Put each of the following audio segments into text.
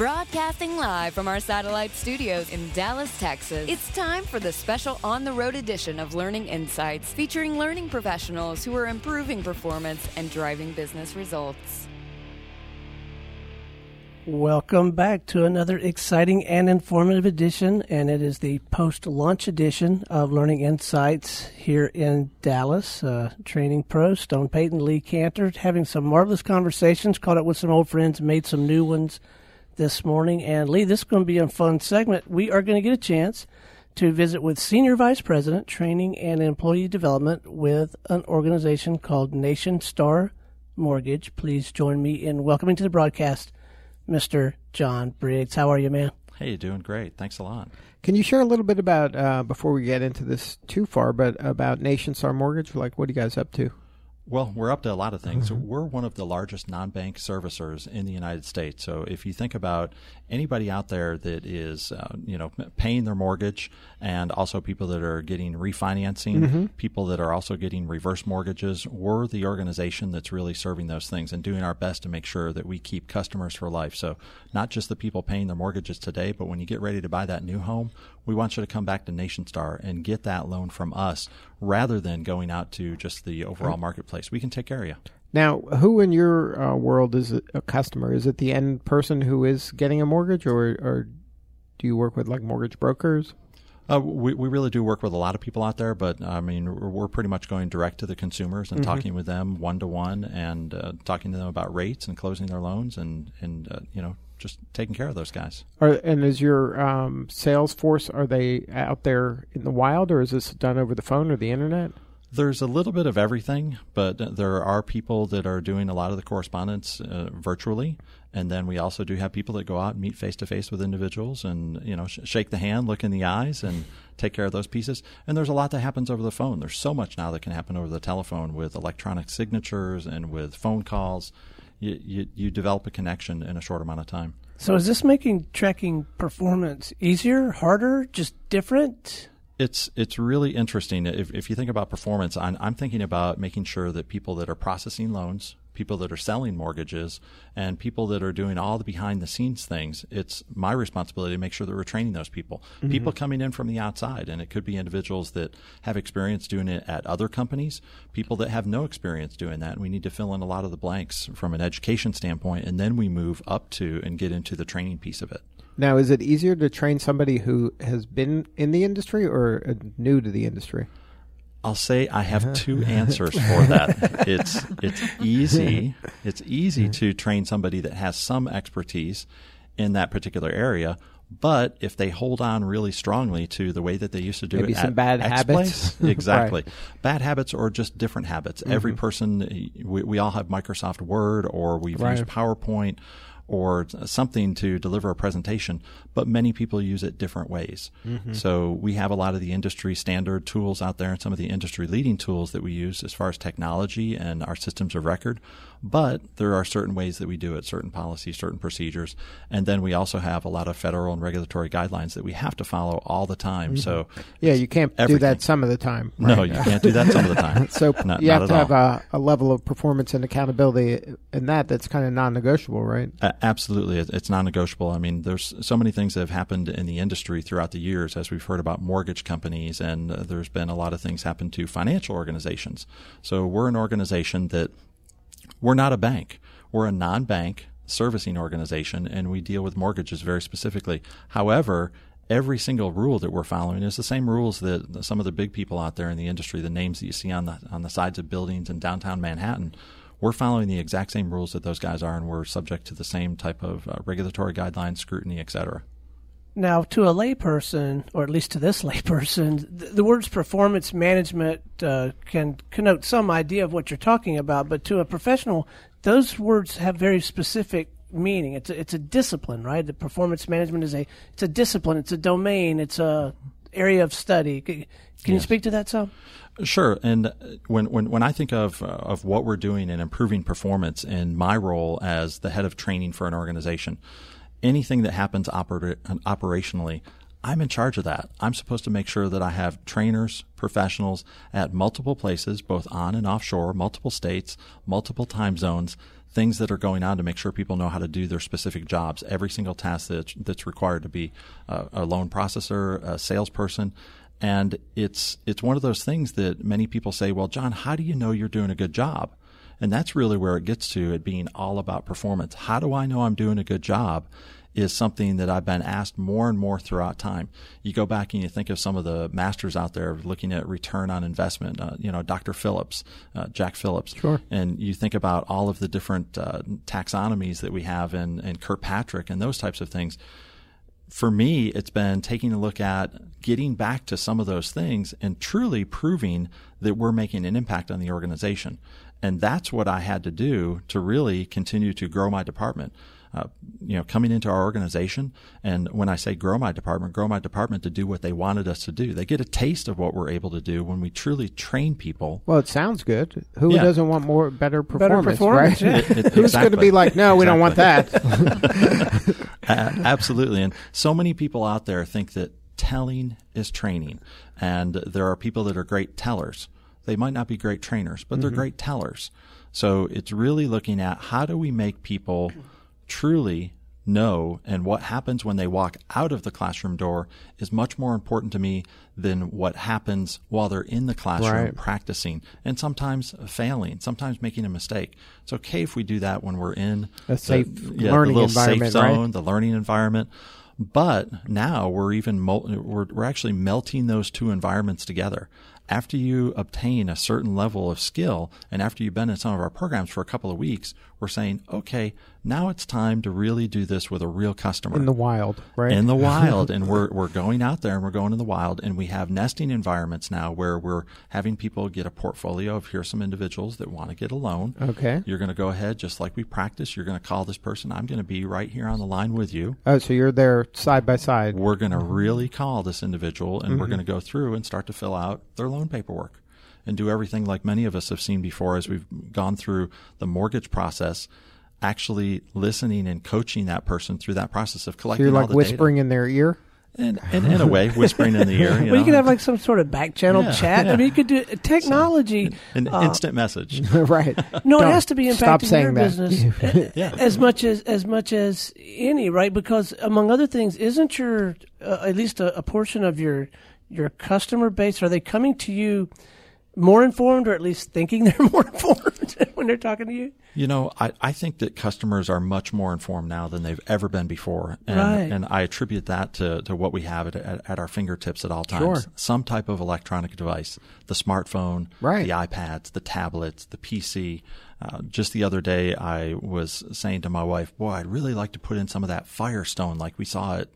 Broadcasting live from our satellite studios in Dallas, Texas, it's time for the special on the road edition of Learning Insights, featuring learning professionals who are improving performance and driving business results. Welcome back to another exciting and informative edition, and it is the post launch edition of Learning Insights here in Dallas. Uh, training pro Stone Payton, Lee Kantor, having some marvelous conversations, caught up with some old friends, made some new ones this morning. And Lee, this is going to be a fun segment. We are going to get a chance to visit with Senior Vice President, Training and Employee Development with an organization called Nation Star Mortgage. Please join me in welcoming to the broadcast Mr. John Briggs. How are you, man? Hey, you're doing great. Thanks a lot. Can you share a little bit about, uh, before we get into this too far, but about Nation Star Mortgage? Like, what are you guys up to? Well, we're up to a lot of things. Mm-hmm. We're one of the largest non bank servicers in the United States. So if you think about anybody out there that is, uh, you know, paying their mortgage and also people that are getting refinancing, mm-hmm. people that are also getting reverse mortgages, we're the organization that's really serving those things and doing our best to make sure that we keep customers for life. So not just the people paying their mortgages today, but when you get ready to buy that new home, we want you to come back to NationStar and get that loan from us rather than going out to just the overall marketplace. We can take care of you. Now, who in your uh, world is a customer? Is it the end person who is getting a mortgage, or, or do you work with like mortgage brokers? Uh, we, we really do work with a lot of people out there, but I mean, we're, we're pretty much going direct to the consumers and mm-hmm. talking with them one to one and uh, talking to them about rates and closing their loans and, and uh, you know, just taking care of those guys. Are, and is your um, sales force are they out there in the wild, or is this done over the phone or the internet? There's a little bit of everything, but there are people that are doing a lot of the correspondence uh, virtually, and then we also do have people that go out and meet face to face with individuals, and you know, sh- shake the hand, look in the eyes, and take care of those pieces. And there's a lot that happens over the phone. There's so much now that can happen over the telephone with electronic signatures and with phone calls you, you, you develop a connection in a short amount of time. So is this making tracking performance easier, harder, just different? It's it's really interesting. If, if you think about performance, I'm, I'm thinking about making sure that people that are processing loans people that are selling mortgages, and people that are doing all the behind the scenes things. It's my responsibility to make sure that we're training those people. Mm-hmm. People coming in from the outside, and it could be individuals that have experience doing it at other companies, people that have no experience doing that. And we need to fill in a lot of the blanks from an education standpoint, and then we move up to and get into the training piece of it. Now, is it easier to train somebody who has been in the industry or uh, new to the industry? I'll say I have two answers for that. it's it's easy. It's easy to train somebody that has some expertise in that particular area, but if they hold on really strongly to the way that they used to do Maybe it, some bad X habits, place, exactly, right. bad habits or just different habits. Mm-hmm. Every person, we, we, all have Microsoft Word or we've right. used PowerPoint or something to deliver a presentation, but many people use it different ways. Mm-hmm. So we have a lot of the industry standard tools out there and some of the industry leading tools that we use as far as technology and our systems of record. But there are certain ways that we do it, certain policies, certain procedures. And then we also have a lot of federal and regulatory guidelines that we have to follow all the time. Mm-hmm. So yeah, you can't everything. do that some of the time. Right? No, you can't do that some of the time. so not, you have to have a, a, level of performance and accountability in that that's kind of non-negotiable, right? Uh, absolutely. It's non-negotiable. I mean, there's so many things that have happened in the industry throughout the years as we've heard about mortgage companies and uh, there's been a lot of things happen to financial organizations. So we're an organization that we're not a bank. We're a non-bank servicing organization and we deal with mortgages very specifically. However, every single rule that we're following is the same rules that some of the big people out there in the industry, the names that you see on the on the sides of buildings in downtown Manhattan, we're following the exact same rules that those guys are, and we're subject to the same type of uh, regulatory guidelines, scrutiny, et cetera. Now, to a layperson, or at least to this layperson, the, the words performance management uh, can connote some idea of what you're talking about, but to a professional, those words have very specific meaning. It's a, it's a discipline, right? The performance management is a it's a discipline. It's a domain. It's a area of study. Can, can yes. you speak to that some? Sure. And when, when, when I think of, uh, of what we're doing in improving performance in my role as the head of training for an organization, anything that happens oper- operationally, I'm in charge of that. I'm supposed to make sure that I have trainers, professionals at multiple places, both on and offshore, multiple states, multiple time zones, things that are going on to make sure people know how to do their specific jobs. Every single task that's, that's required to be uh, a loan processor, a salesperson. And it's, it's one of those things that many people say, well, John, how do you know you're doing a good job? And that's really where it gets to it being all about performance. How do I know I'm doing a good job? Is something that I've been asked more and more throughout time. You go back and you think of some of the masters out there looking at return on investment. Uh, you know, Dr. Phillips, uh, Jack Phillips, sure. and you think about all of the different uh, taxonomies that we have in, in Kirkpatrick and those types of things for me, it's been taking a look at getting back to some of those things and truly proving that we're making an impact on the organization. And that's what I had to do to really continue to grow my department. Uh, you know, coming into our organization, and when I say grow my department, grow my department to do what they wanted us to do. They get a taste of what we're able to do when we truly train people. Well, it sounds good. Who Yeah. doesn't want more better performance, performance, right? yeah. It- it- Who's going to be like, no, we don't want that. A- absolutely. And so many people out there think that telling is training. And there are people that are great tellers. They might not be great trainers, but they're mm-hmm. great tellers. So it's really looking at how do we make people truly know and what happens when they walk out of the classroom door is much more important to me than what happens while they're in the classroom Right. practicing and sometimes failing, sometimes making a mistake. It's okay if we do that when we're in A safe the, learning the little safe environment, right? the learning environment. But now we're even we're we're actually melting those two environments together. After you obtain a certain level of skill, and after you've been in some of our programs for a couple of weeks, we're saying, okay, now it's time to really do this with a real customer In the wild, right? in the wild and we're we're going out there and we're going in the wild and we have nesting environments now where we're having people get a portfolio of here's some individuals that want to get a loan. Okay. You're going to go ahead just like we practice, you're going to call this person, I'm going to be right here on the line with you. oh, so you're there side by side. We're going to really call this individual and we're Mm-hmm. going to go through and start to fill out their loan paperwork and do everything like many of us have seen before as we've gone through the mortgage process actually listening and coaching that person through that process of So collecting you're all like the whispering in their ear. And, and in a way whispering in the ear you well, know, you could have like some sort of back channel Yeah, chat. I mean, you could do technology. an uh, instant message right. No, Don't it has to be stop impacting your that. business Yeah. as much as as much as any, right? Because among other things, isn't your uh, at least a, a portion of your your customer base are they coming to you more informed, or at least thinking they're more informed when they're talking to you? You know, I, I think that customers are much more informed now than they've ever been before. And, Right. and I attribute that to, to what we have at, at, at our fingertips at all times. Sure. Some type of electronic device, the smartphone, Right. the iPads, the tablets, the PC. Uh, just the other day, I was saying to my wife, boy, I'd really like to put in some of that Firestone like we saw at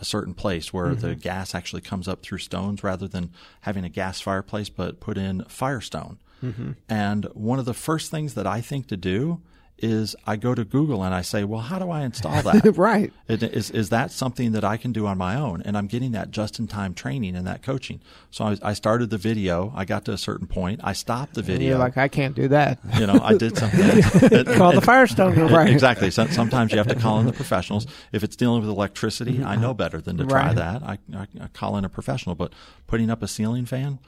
a certain place where the Mm-hmm. gas actually comes up through stones rather than having a gas fireplace, but put in Firestone. Mm-hmm. And one of the first things that I think to do is I go to Google and I say, well, how do I install that? right. Is, is that something that I can do on my own? And I'm getting that just in time training and that coaching. So I, I started the video. I got to a certain point. I stopped the And video. you're like, I can't do that. you know, I did something. Call the Firestone. Right. Exactly. So, sometimes you have to call in the professionals. If it's dealing with electricity, I know mm-hmm. better than to try Right. that. I, I, I call in a professional. But putting up a ceiling fan,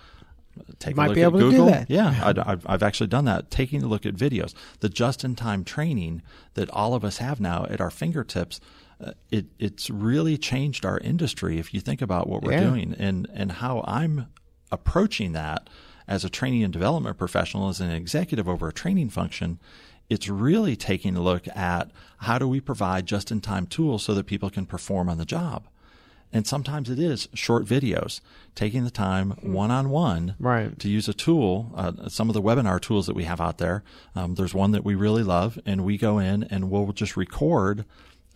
take Might a look be at able to do Google. that. Yeah, I, have I've actually done that. Taking a look at videos, the just-in-time training that all of us have now at our fingertips. Uh, it it's really changed our industry if you think about what we're Yeah. doing and and how I'm approaching that as a training and development professional, as an executive over a training function, it's really taking a look at how do we provide just in time tools so that people can perform on the job. And sometimes it is short videos, taking the time one on one to use a tool. Uh, some of the webinar tools that we have out there, um, there's one that we really love, and we go in and we'll just record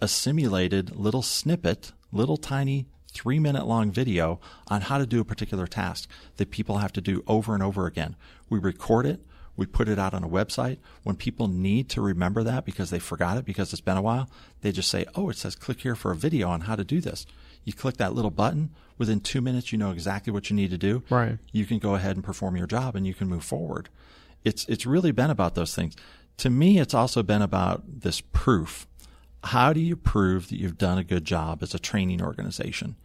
a simulated little snippet, little tiny three minute long video on how to do a particular task that people have to do over and over again. We record it. We put it out on a website. When people need to remember that because they forgot it because it's been a while, they just say, Oh, it says click here for a video on how to do this. You click that little button. Within two minutes, you know exactly what you need to do. Right. You can go ahead and perform your job and you can move forward. It's, it's really been about those things. To me, it's also been about this proof. How do you prove that you've done a good job as a training organization?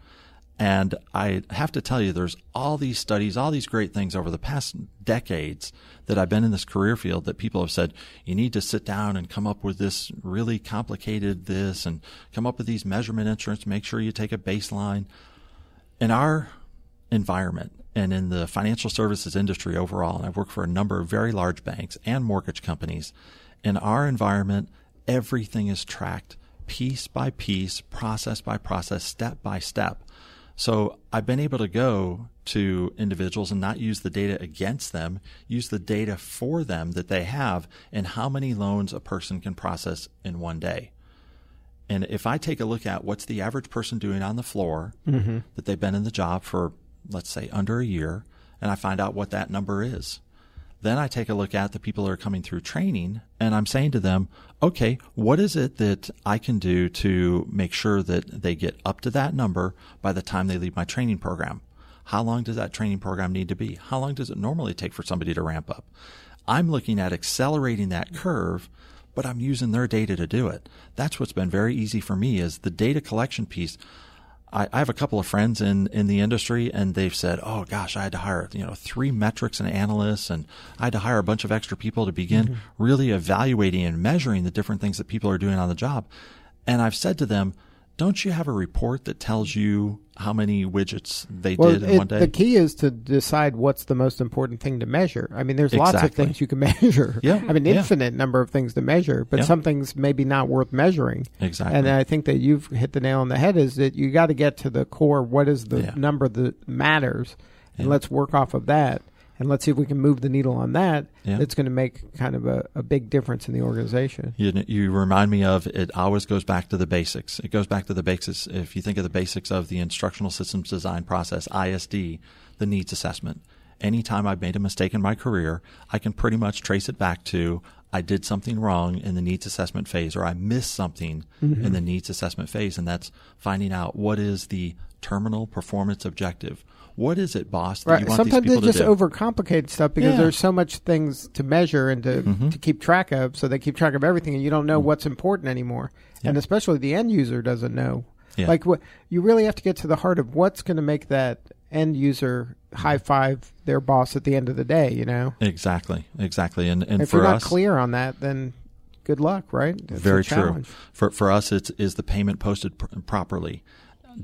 And I have to tell you, there's all these studies, all these great things over the past decades that I've been in this career field that people have said, you need to sit down and come up with this really complicated this and come up with these measurement instruments, make sure you take a baseline. In our environment and in the financial services industry overall, and I've worked for a number of very large banks and mortgage companies, in our environment, everything is tracked piece by piece, process by process, step by step. So I've been able to go to individuals and not use the data against them, use the data for them that they have and how many loans a person can process in one day. And if I take a look at what's the average person doing on the floor mm-hmm. that they've been in the job for, let's say, under a year, and I find out what that number is, then I take a look at the people that are coming through training and I'm saying to them, okay, what is it that I can do to make sure that they get up to that number by the time they leave my training program? How long does that training program need to be? How long does it normally take for somebody to ramp up? I'm looking at accelerating that curve, but I'm using their data to do it. That's what's been very easy for me is the data collection piece. I, I, have a couple of friends in, in the industry and they've said, Oh gosh, I had to hire, you know, three metrics and analysts and I had to hire a bunch of extra people to begin mm-hmm. really evaluating and measuring the different things that people are doing on the job. And I've said to them, don't you have a report that tells you how many widgets they well, did in it, one day? The key is to decide what's the most important thing to measure. I mean, there's exactly. lots of things you can measure. Yeah. I mean, yeah. infinite number of things to measure, but yeah. some things maybe not worth measuring. Exactly. And I think that you've hit the nail on the head is that you got to get to the core. What is the yeah. number that matters? And let's work off of that and let's see if we can move the needle on that. Yeah. It's going to make kind of a, a big difference in the organization. You, you remind me of it. Always goes back to the basics. It goes back to the basics. If you think of the basics of the instructional systems design process, ISD, the needs assessment. Anytime I've made a mistake in my career, I can pretty much trace it back to I did something wrong in the needs assessment phase, or I missed something mm-hmm. in the needs assessment phase, and that's finding out what is the terminal performance objective what is it, boss? right. Sometimes they just do? overcomplicate stuff because yeah. there's so much things to measure and to, mm-hmm. to keep track of. So they keep track of everything, and you don't know mm-hmm. what's important anymore. Yeah. And especially the end user doesn't know. Yeah. Like what you really have to get to the heart of what's going to make that end user high five their boss at the end of the day. You know exactly, exactly. And and if for you're not us, clear on that, then good luck, right? It's very true. For for us, it's is the payment posted pr- properly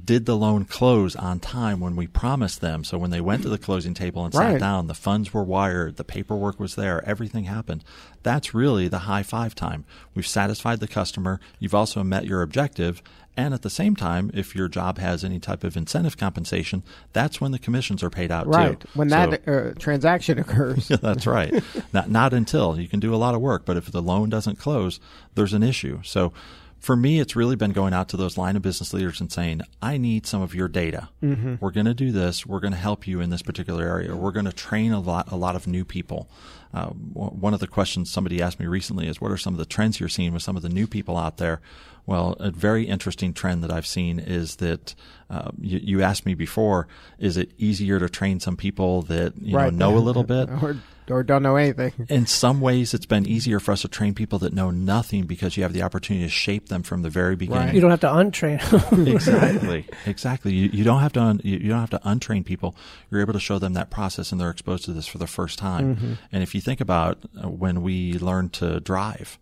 did the loan close on time when we promised them? So when they went to the closing table and right. sat down, the funds were wired, the paperwork was there, everything happened. That's really the high five time. We've satisfied the customer. You've also met your objective. And at the same time, if your job has any type of incentive compensation, that's when the commissions are paid out right. too. When so, that uh, transaction occurs. that's right. not, not until. You can do a lot of work, but if the loan doesn't close, there's an issue. So for me, it's really been going out to those line of business leaders and saying, I need some of your data. Mm-hmm. We're going to do this. We're going to help you in this particular area. We're going to train a lot, a lot of new people. Uh, one of the questions somebody asked me recently is, what are some of the trends you're seeing with some of the new people out there? Well, a very interesting trend that I've seen is that uh, you, you, asked me before, is it easier to train some people that you right. know know a little bit? or, or don't know anything. In some ways, it's been easier for us to train people that know nothing because you have the opportunity to shape them from the very beginning. Right. You don't have to untrain. exactly, exactly. You, you don't have to un, you, you, don't have to untrain people. You're able to show them that process, and they're exposed to this for the first time. Mm-hmm. And if you think about uh, when we learn to drive,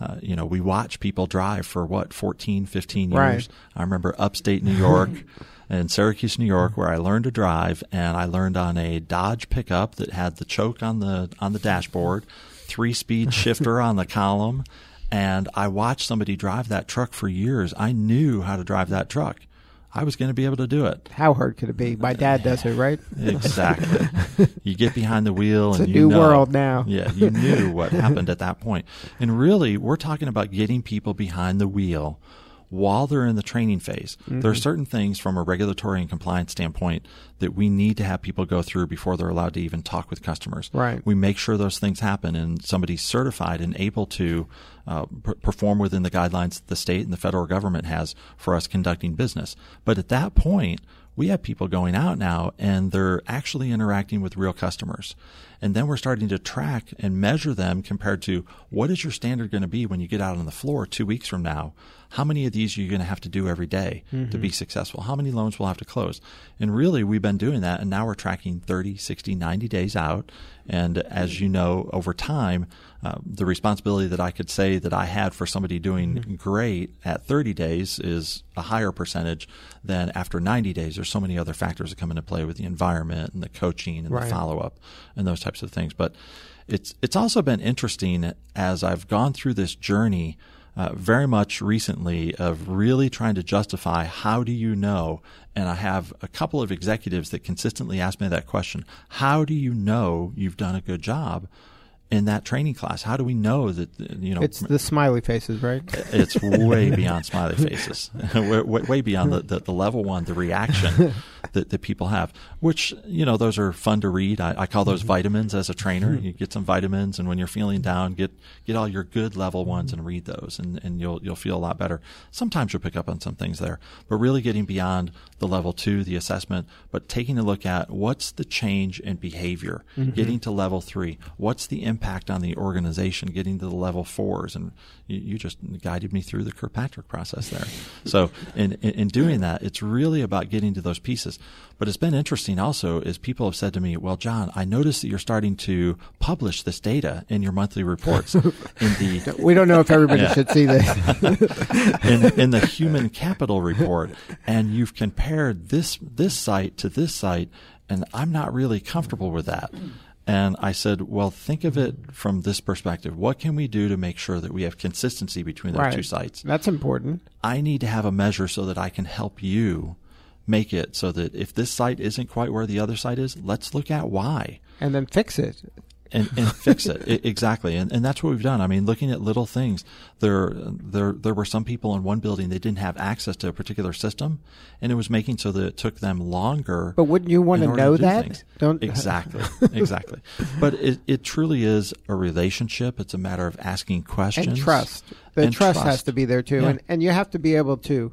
uh, you know, we watch people drive for what, 14, 15 years. Right. I remember upstate New York and Syracuse, New York, where I learned to drive and I learned on a Dodge pickup that had the choke on the, on the dashboard, three speed shifter on the column. And I watched somebody drive that truck for years. I knew how to drive that truck. I was going to be able to do it. How hard could it be? My dad does it, right? exactly. you get behind the wheel it's and a you new know, world now. yeah, you knew what happened at that point. And really, we're talking about getting people behind the wheel while they're in the training phase. Mm-hmm. There are certain things from a regulatory and compliance standpoint that we need to have people go through before they're allowed to even talk with customers. Right. We make sure those things happen and somebody's certified and able to uh, p- perform within the guidelines the state and the federal government has for us conducting business. But at that point, we have people going out now and they're actually interacting with real customers. And then we're starting to track and measure them compared to what is your standard going to be when you get out on the floor two weeks from now? How many of these are you going to have to do every day mm-hmm. to be successful? How many loans will have to close? And really, we've been doing that, and now we're tracking 30, 60, 90 days out. And as you know, over time, uh, the responsibility that I could say that I had for somebody doing mm-hmm. great at 30 days is a higher percentage than after 90 days. There's so many other factors that come into play with the environment and the coaching and right. the follow up and those types of things. But it's it's also been interesting as I've gone through this journey uh, very much recently of really trying to justify how do you know? And I have a couple of executives that consistently ask me that question. How do you know you've done a good job? In that training class? How do we know that you know? It's the smiley faces, right? It's way beyond smiley faces, way, way, beyond the, the, the, level one, the reaction that, that people have. Which you know, those are fun to read. I, I call those mm-hmm. vitamins as a trainer. Mm-hmm. You get some vitamins, and when you're feeling down, get get all your good level ones and read those, and, and you'll you'll feel a lot better. Sometimes you'll pick up on some things there, but really getting beyond the level two, the assessment, but taking a look at what's the change in behavior, mm-hmm. getting to level three, what's the impact on the organization, getting to the level fours, and you, you just guided me through the Kirkpatrick process there. so in, in, in doing that, it's really about getting to those pieces. But it's been interesting also is people have said to me, well, John, I noticed that you're starting to publish this data in your monthly reports. in the we don't know if everybody yeah. should see this in, in the human capital report, and you've compared this this site to this site, and I'm not really comfortable with that. And I said, well, think of it from this perspective. What can we do to make sure that we have consistency between those right. two sites? That's important. I need to have a measure so that I can help you make it so that if this site isn't quite where the other site is, let's look at why. And then fix it and, and fix it. it. exactly. And, and that's what we've done. I mean looking at little things there there there were some people in one building they didn't have access to a particular system and it was making so that it took them longer but wouldn't you want to know to that? things. don't exactly. Exactly. But it, it truly is a relationship. It's a matter of asking questions. And trust. The and trust, trust, has to be there too. Yeah. and and you have to be able to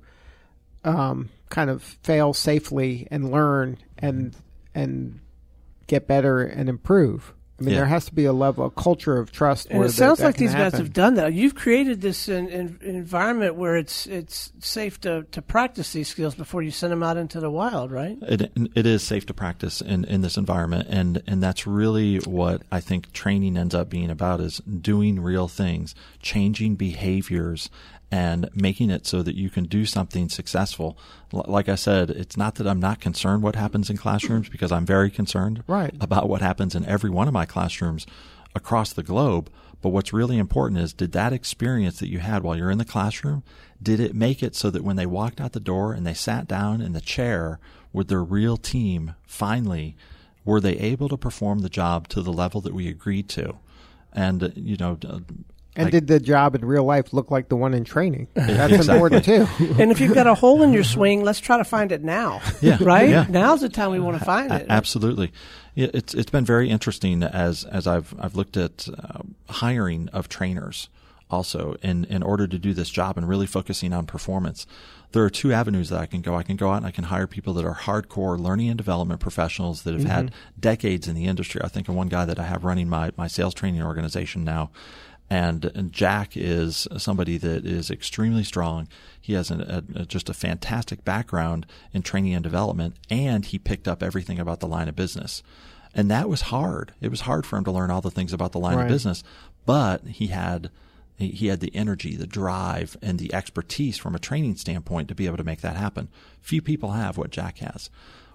um, kind of fail safely and learn and and get better and improve I mean, yeah. there has to be a level, a culture of trust. And it sounds like these happen. guys have done that. You've created this in, in, environment where it's it's safe to, to practice these skills before you send them out into the wild, right? It it is safe to practice in, in this environment, and and that's really what I think training ends up being about: is doing real things, changing behaviors, and making it so that you can do something successful. L- like I said, it's not that I'm not concerned what happens in classrooms because I'm very concerned right. about what happens in every one of my classrooms across the globe. But what's really important is did that experience that you had while you're in the classroom, did it make it so that when they walked out the door and they sat down in the chair with their real team, finally, were they able to perform the job to the level that we agreed to? And, uh, you know, and did the job in real life look like the one in training? That's exactly. important too. and if you've got a hole in your swing, let's try to find it now. Yeah, right. Yeah. Now's the time we want to find it. Absolutely. It's it's been very interesting as as I've I've looked at uh, hiring of trainers also in in order to do this job and really focusing on performance. There are two avenues that I can go. I can go out and I can hire people that are hardcore learning and development professionals that have mm-hmm. had decades in the industry. I think of one guy that I have running my my sales training organization now and, and, Jack is somebody that is extremely strong. He has a, a, just a fantastic background in training and development, and he picked up everything about the line of business. And that was hard. It was hard for him to learn all the things about the line right. of business, but he had he had the energy, the drive, and the expertise from a training standpoint to be able to make that happen. Few people have what Jack has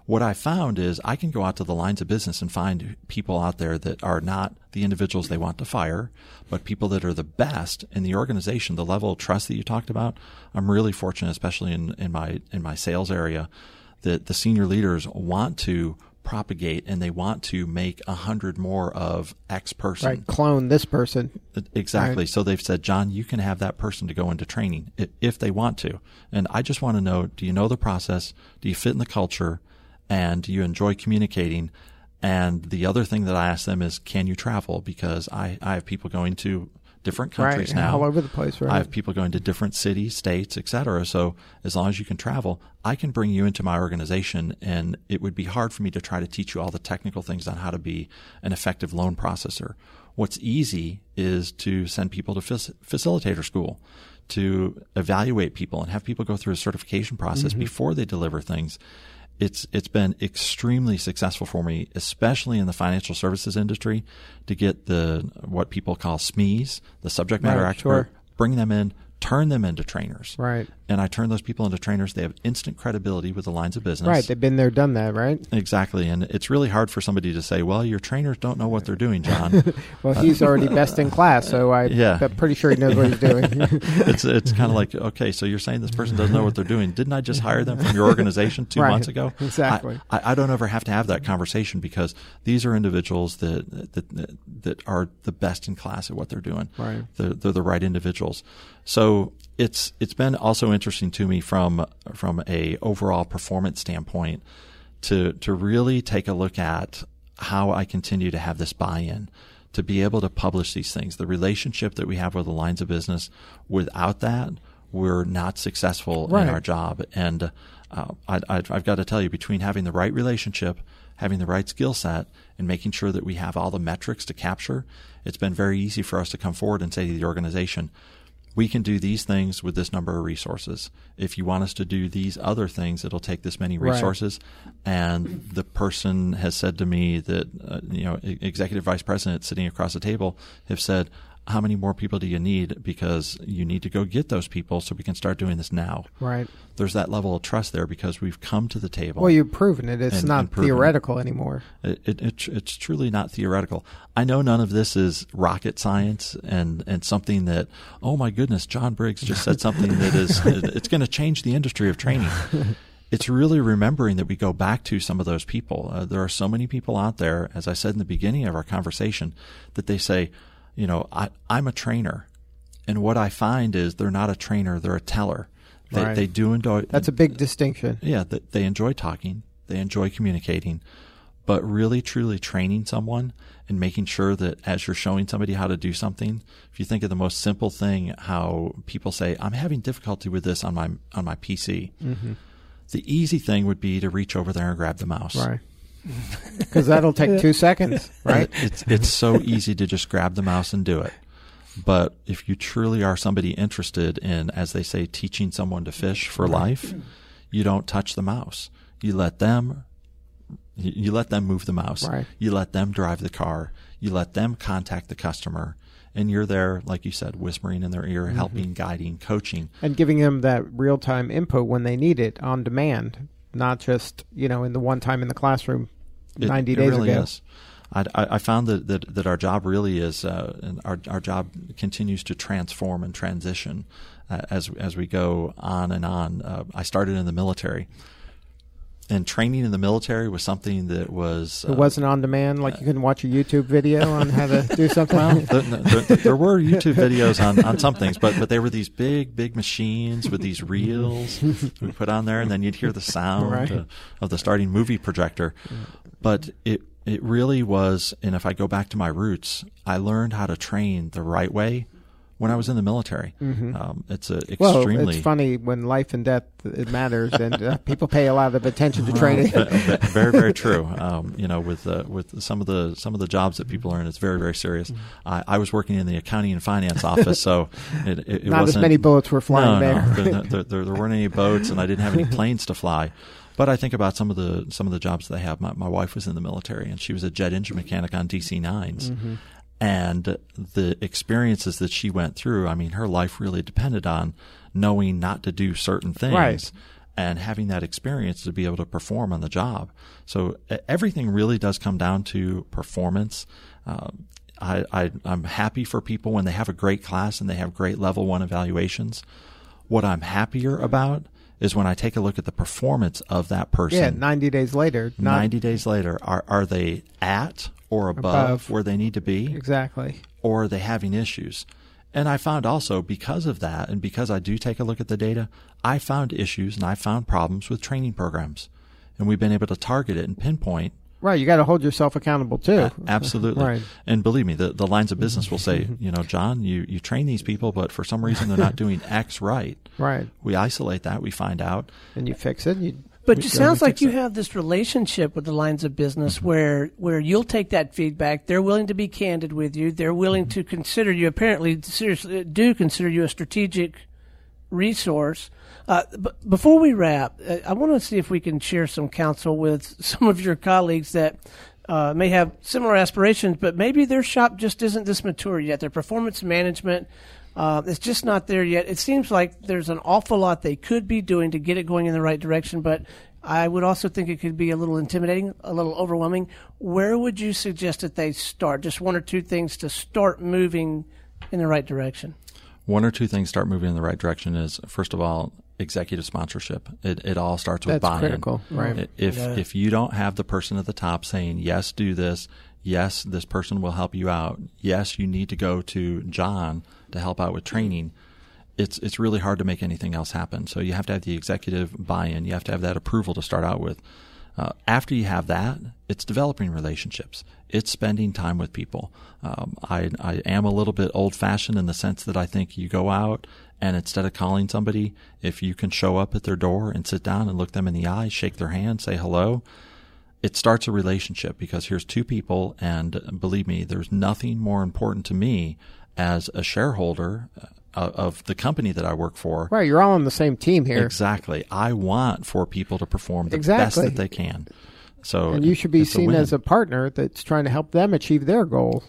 what I found is I can go out to the lines of business and find people out there that are not the individuals they want to fire, but people that are the best in the organization, the level of trust that you talked about. I'm really fortunate, especially in, in my in my sales area, that the senior leaders want to propagate and they want to make a hundred more of X person. Right, clone this person. Exactly. Right. So they've said, John, you can have that person to go into training if they want to. And I just want to know, do you know the process? Do you fit in the culture? And you enjoy communicating. And the other thing that I ask them is, can you travel? Because I, I have people going to different countries right, now, all over the place. Right? I have people going to different cities, states, etc. So as long as you can travel, I can bring you into my organization, and it would be hard for me to try to teach you all the technical things on how to be an effective loan processor. What's easy is to send people to facilitator school to evaluate people and have people go through a certification process mm-hmm. before they deliver things it's it's been extremely successful for me, especially in the financial services industry, to get the what people call SMEs, the subject matter right, expert, sure. bring them in, turn them into trainers. Right. And I turn those people into trainers. They have instant credibility with the lines of business. Right. They've been there, done that, right? Exactly. And it's really hard for somebody to say, well, your trainers don't know what they're doing, John. well, he's already best in class, so I, yeah. I'm pretty sure he knows what he's doing. it's it's kind of like, okay, so you're saying this person doesn't know what they're doing. Didn't I just hire them from your organization two right. months ago? Exactly. I, I, I, don't ever have to have that conversation because these are individuals that, that, that are the best in class at what they're doing. Right. They're, they're the right individuals. So it's it's been also interesting to me from from a overall performance standpoint to to really take a look at how I continue to have this buy-in to be able to publish these things. The relationship that we have with the lines of business, without that, we're not successful right. in our job. And uh, I, have got to tell you, between having the right relationship, having the right skill set, and making sure that we have all the metrics to capture, it's been very easy for us to come forward and say to the organization, we can do these things with this number of resources. If you want us to do these other things, it'll take this many resources. Right. And the person has said to me that, uh, you know, executive vice president sitting across the table have said, how many more people do you need? Because you need to go get those people so we can start doing this now. Right. There's that level of trust there because we've come to the table. Well, you've proven it. It's and, not and theoretical it. anymore. It, it, it, it's truly not theoretical. I know none of this is rocket science and, and something that, oh my goodness, John Briggs just said something that is, it's going to change the industry of training. it's really remembering that we go back to some of those people. Uh, there are so many people out there, as I said in the beginning of our conversation, that they say, you know, I, I'm a trainer. And what I find is they're not a trainer, they're a teller. They, right. they do enjoy. That's a big distinction. Yeah, they, they enjoy talking, they enjoy communicating, but really truly training someone and making sure that as you're showing somebody how to do something, if you think of the most simple thing, how people say, I'm having difficulty with this on my, on my PC. Mm-hmm. The easy thing would be to reach over there and grab the mouse. Right because that'll take two seconds, right? It's it's so easy to just grab the mouse and do it. But if you truly are somebody interested in, as they say, teaching someone to fish for life, you don't touch the mouse. You let them you let them move the mouse. Right. You let them drive the car. You let them contact the customer. And you're there, like you said, whispering in their ear, mm-hmm. helping, guiding, coaching. And giving them that real time input when they need it on demand, not just, you know, in the one time in the classroom it, 90 days really ago. Is. I, I, found that, that, that our job really is, uh, and our, our job continues to transform and transition uh, as, as we go on and on. Uh, I started in the military. And training in the military was something that was. it wasn't on demand, like you couldn't watch a YouTube video on how to do something. Well, there, there, there, were YouTube videos on, on some things, but but they were these big, big machines with these reels we put on there, and then you'd hear the sound right. uh, of the starting movie projector. But it it really was, and if I go back to my roots, I learned how to train the right way when I was in the military. Mm-hmm. Um, it's a extremely. Well, it's funny when life and death it matters, and uh, people pay a lot of attention to training. very, very true. Um, you know, with uh, with some of the some of the jobs that people are in, it's very, very serious. Mm-hmm. I, I, was working in the accounting and finance office, so it, it, it not wasn't, as many bullets were flying no, there. No, there, there. There weren't any boats, and I didn't have any planes to fly. But I think about some of the some of the jobs they have. My, my wife was in the military, and she was a jet engine mechanic on DC 9s mm-hmm and the experiences that she went through. I mean, her life really depended on knowing not to do certain things. Right. And having that experience to be able to perform on the job. So everything really does come down to performance. Uh, I, I, I'm happy for people when they have a great class and they have great level one evaluations. What I'm happier about is when I take a look at the performance of that person. Yeah, 90 days later. 90 days later. Are, are they at or above, above, where they need to be? Exactly. Or are they having issues? And I found also because of that, and because I do take a look at the data, I found issues and I found problems with training programs. And we've been able to target it and pinpoint Right, you got to hold yourself accountable too. Uh, absolutely. right. And believe me, the, the lines of business will say, you know, John, you, you train these people, but for some reason they're not doing X right. Right. We isolate that, we find out. And you fix it. You, but it sounds like you it. have this relationship with the lines of business mm-hmm. where where you'll take that feedback. They're willing to be candid with you. They're willing mm-hmm. to consider you. Apparently, seriously, do consider you a strategic resource. Uh, but before we wrap, uh, I want to see if we can share some counsel with some of your colleagues that uh, may have similar aspirations, but maybe their shop just isn't this mature yet. Their performance management uh, is just not there yet. It seems like there's an awful lot they could be doing to get it going in the right direction, but I would also think it could be a little intimidating, a little overwhelming. Where would you suggest that they start? Just one or two things to start moving in the right direction one or two things start moving in the right direction is first of all executive sponsorship. It, it all starts with That's buy-in. critical, right? If yeah. if you don't have the person at the top saying yes, do this. Yes, this person will help you out. Yes, you need to go to John to help out with training. It's it's really hard to make anything else happen. So you have to have the executive buy-in. You have to have that approval to start out with. Uh, after you have that, it's developing relationships. It's spending time with people. Um, I, I am a little bit old fashioned in the sense that I think you go out and instead of calling somebody, if you can show up at their door and sit down and look them in the eye, shake their hand, say hello, it starts a relationship because here's two people. And believe me, there's nothing more important to me as a shareholder uh, of the company that I work for. Right, you're all on the same team here. Exactly. I want for people to perform the exactly. best that they can. So and you should be seen as a partner that's trying to help them achieve their goal.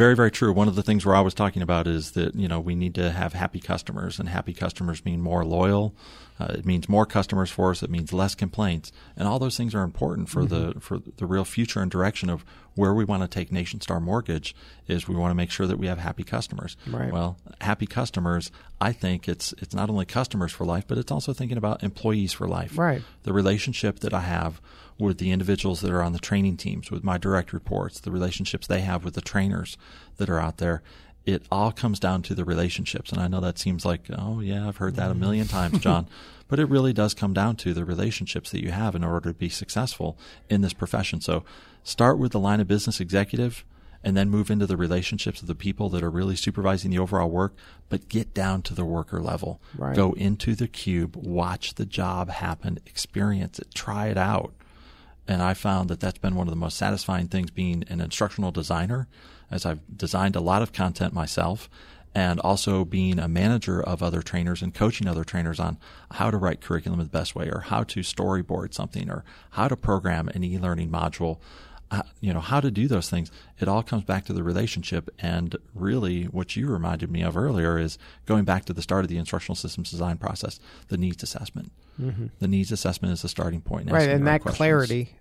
Very, very true. One of the things we're always talking about is that you know we need to have happy customers, and happy customers mean more loyal. Uh, it means more customers for us. It means less complaints, and all those things are important for mm-hmm. the for the real future and direction of where we want to take Nation Star Mortgage. Is we want to make sure that we have happy customers. Right. Well, happy customers. I think it's it's not only customers for life, but it's also thinking about employees for life. Right. The relationship that I have with the individuals that are on the training teams, with my direct reports, the relationships they have with the trainers that are out there. It all comes down to the relationships. And I know that seems like, oh, yeah, I've heard that a million mm. times, John. but it really does come down to the relationships that you have in order to be successful in this profession. So start with the line of business executive and then move into the relationships of the people that are really supervising the overall work, but get down to the worker level. Right. Go into the cube, watch the job happen, experience it, try it out. And I found that that's been one of the most satisfying things being an instructional designer, as I've designed a lot of content myself, and also being a manager of other trainers and coaching other trainers on how to write curriculum the best way, or how to storyboard something, or how to program an e-learning module. Uh, you know how to do those things. It all comes back to the relationship, and really, what you reminded me of earlier is going back to the start of the instructional systems design process, the needs assessment. Mm-hmm. The needs assessment is the starting point. Right, and that questions. clarity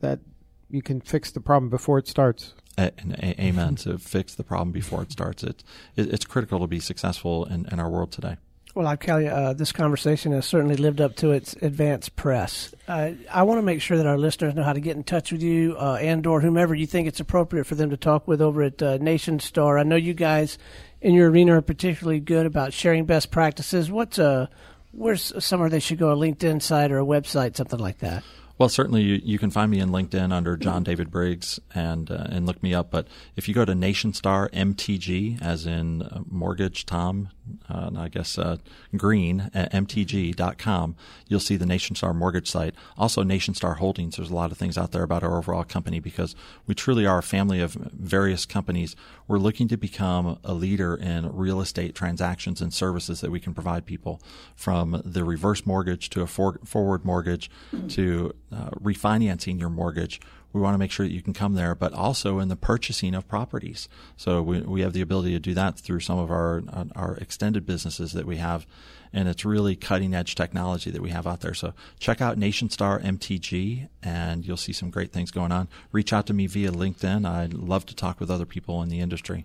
that you can fix the problem before it starts. A- a- amen. to fix the problem before it starts. It, it, it's critical to be successful in, in our world today. Well, I tell you, uh, this conversation has certainly lived up to its advanced press. Uh, I want to make sure that our listeners know how to get in touch with you uh, and/or whomever you think it's appropriate for them to talk with over at uh, Nation Star. I know you guys in your arena are particularly good about sharing best practices. What's a uh, where's somewhere they should go? A LinkedIn site or a website, something like that. Well, certainly you, you, can find me in LinkedIn under John David Briggs and uh, and look me up. But if you go to NationStar MTG, as in uh, mortgage Tom, uh, I guess uh, Green at MTG.com, you'll see the NationStar mortgage site. Also, NationStar Holdings. There's a lot of things out there about our overall company because we truly are a family of various companies. We're looking to become a leader in real estate transactions and services that we can provide people, from the reverse mortgage to a for- forward mortgage to uh, refinancing your mortgage, we want to make sure that you can come there, but also in the purchasing of properties. So we, we have the ability to do that through some of our uh, our extended businesses that we have, and it's really cutting edge technology that we have out there. So check out NationStar MTG, and you'll see some great things going on. Reach out to me via LinkedIn. I'd love to talk with other people in the industry.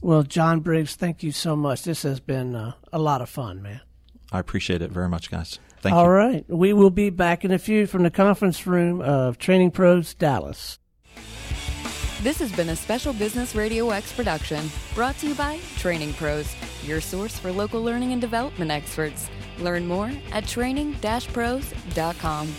Well, John Briggs, thank you so much. This has been uh, a lot of fun, man. I appreciate it very much, guys. Thank All you. right. We will be back in a few from the conference room of Training Pros Dallas. This has been a special Business Radio X production brought to you by Training Pros, your source for local learning and development experts. Learn more at training-pros.com.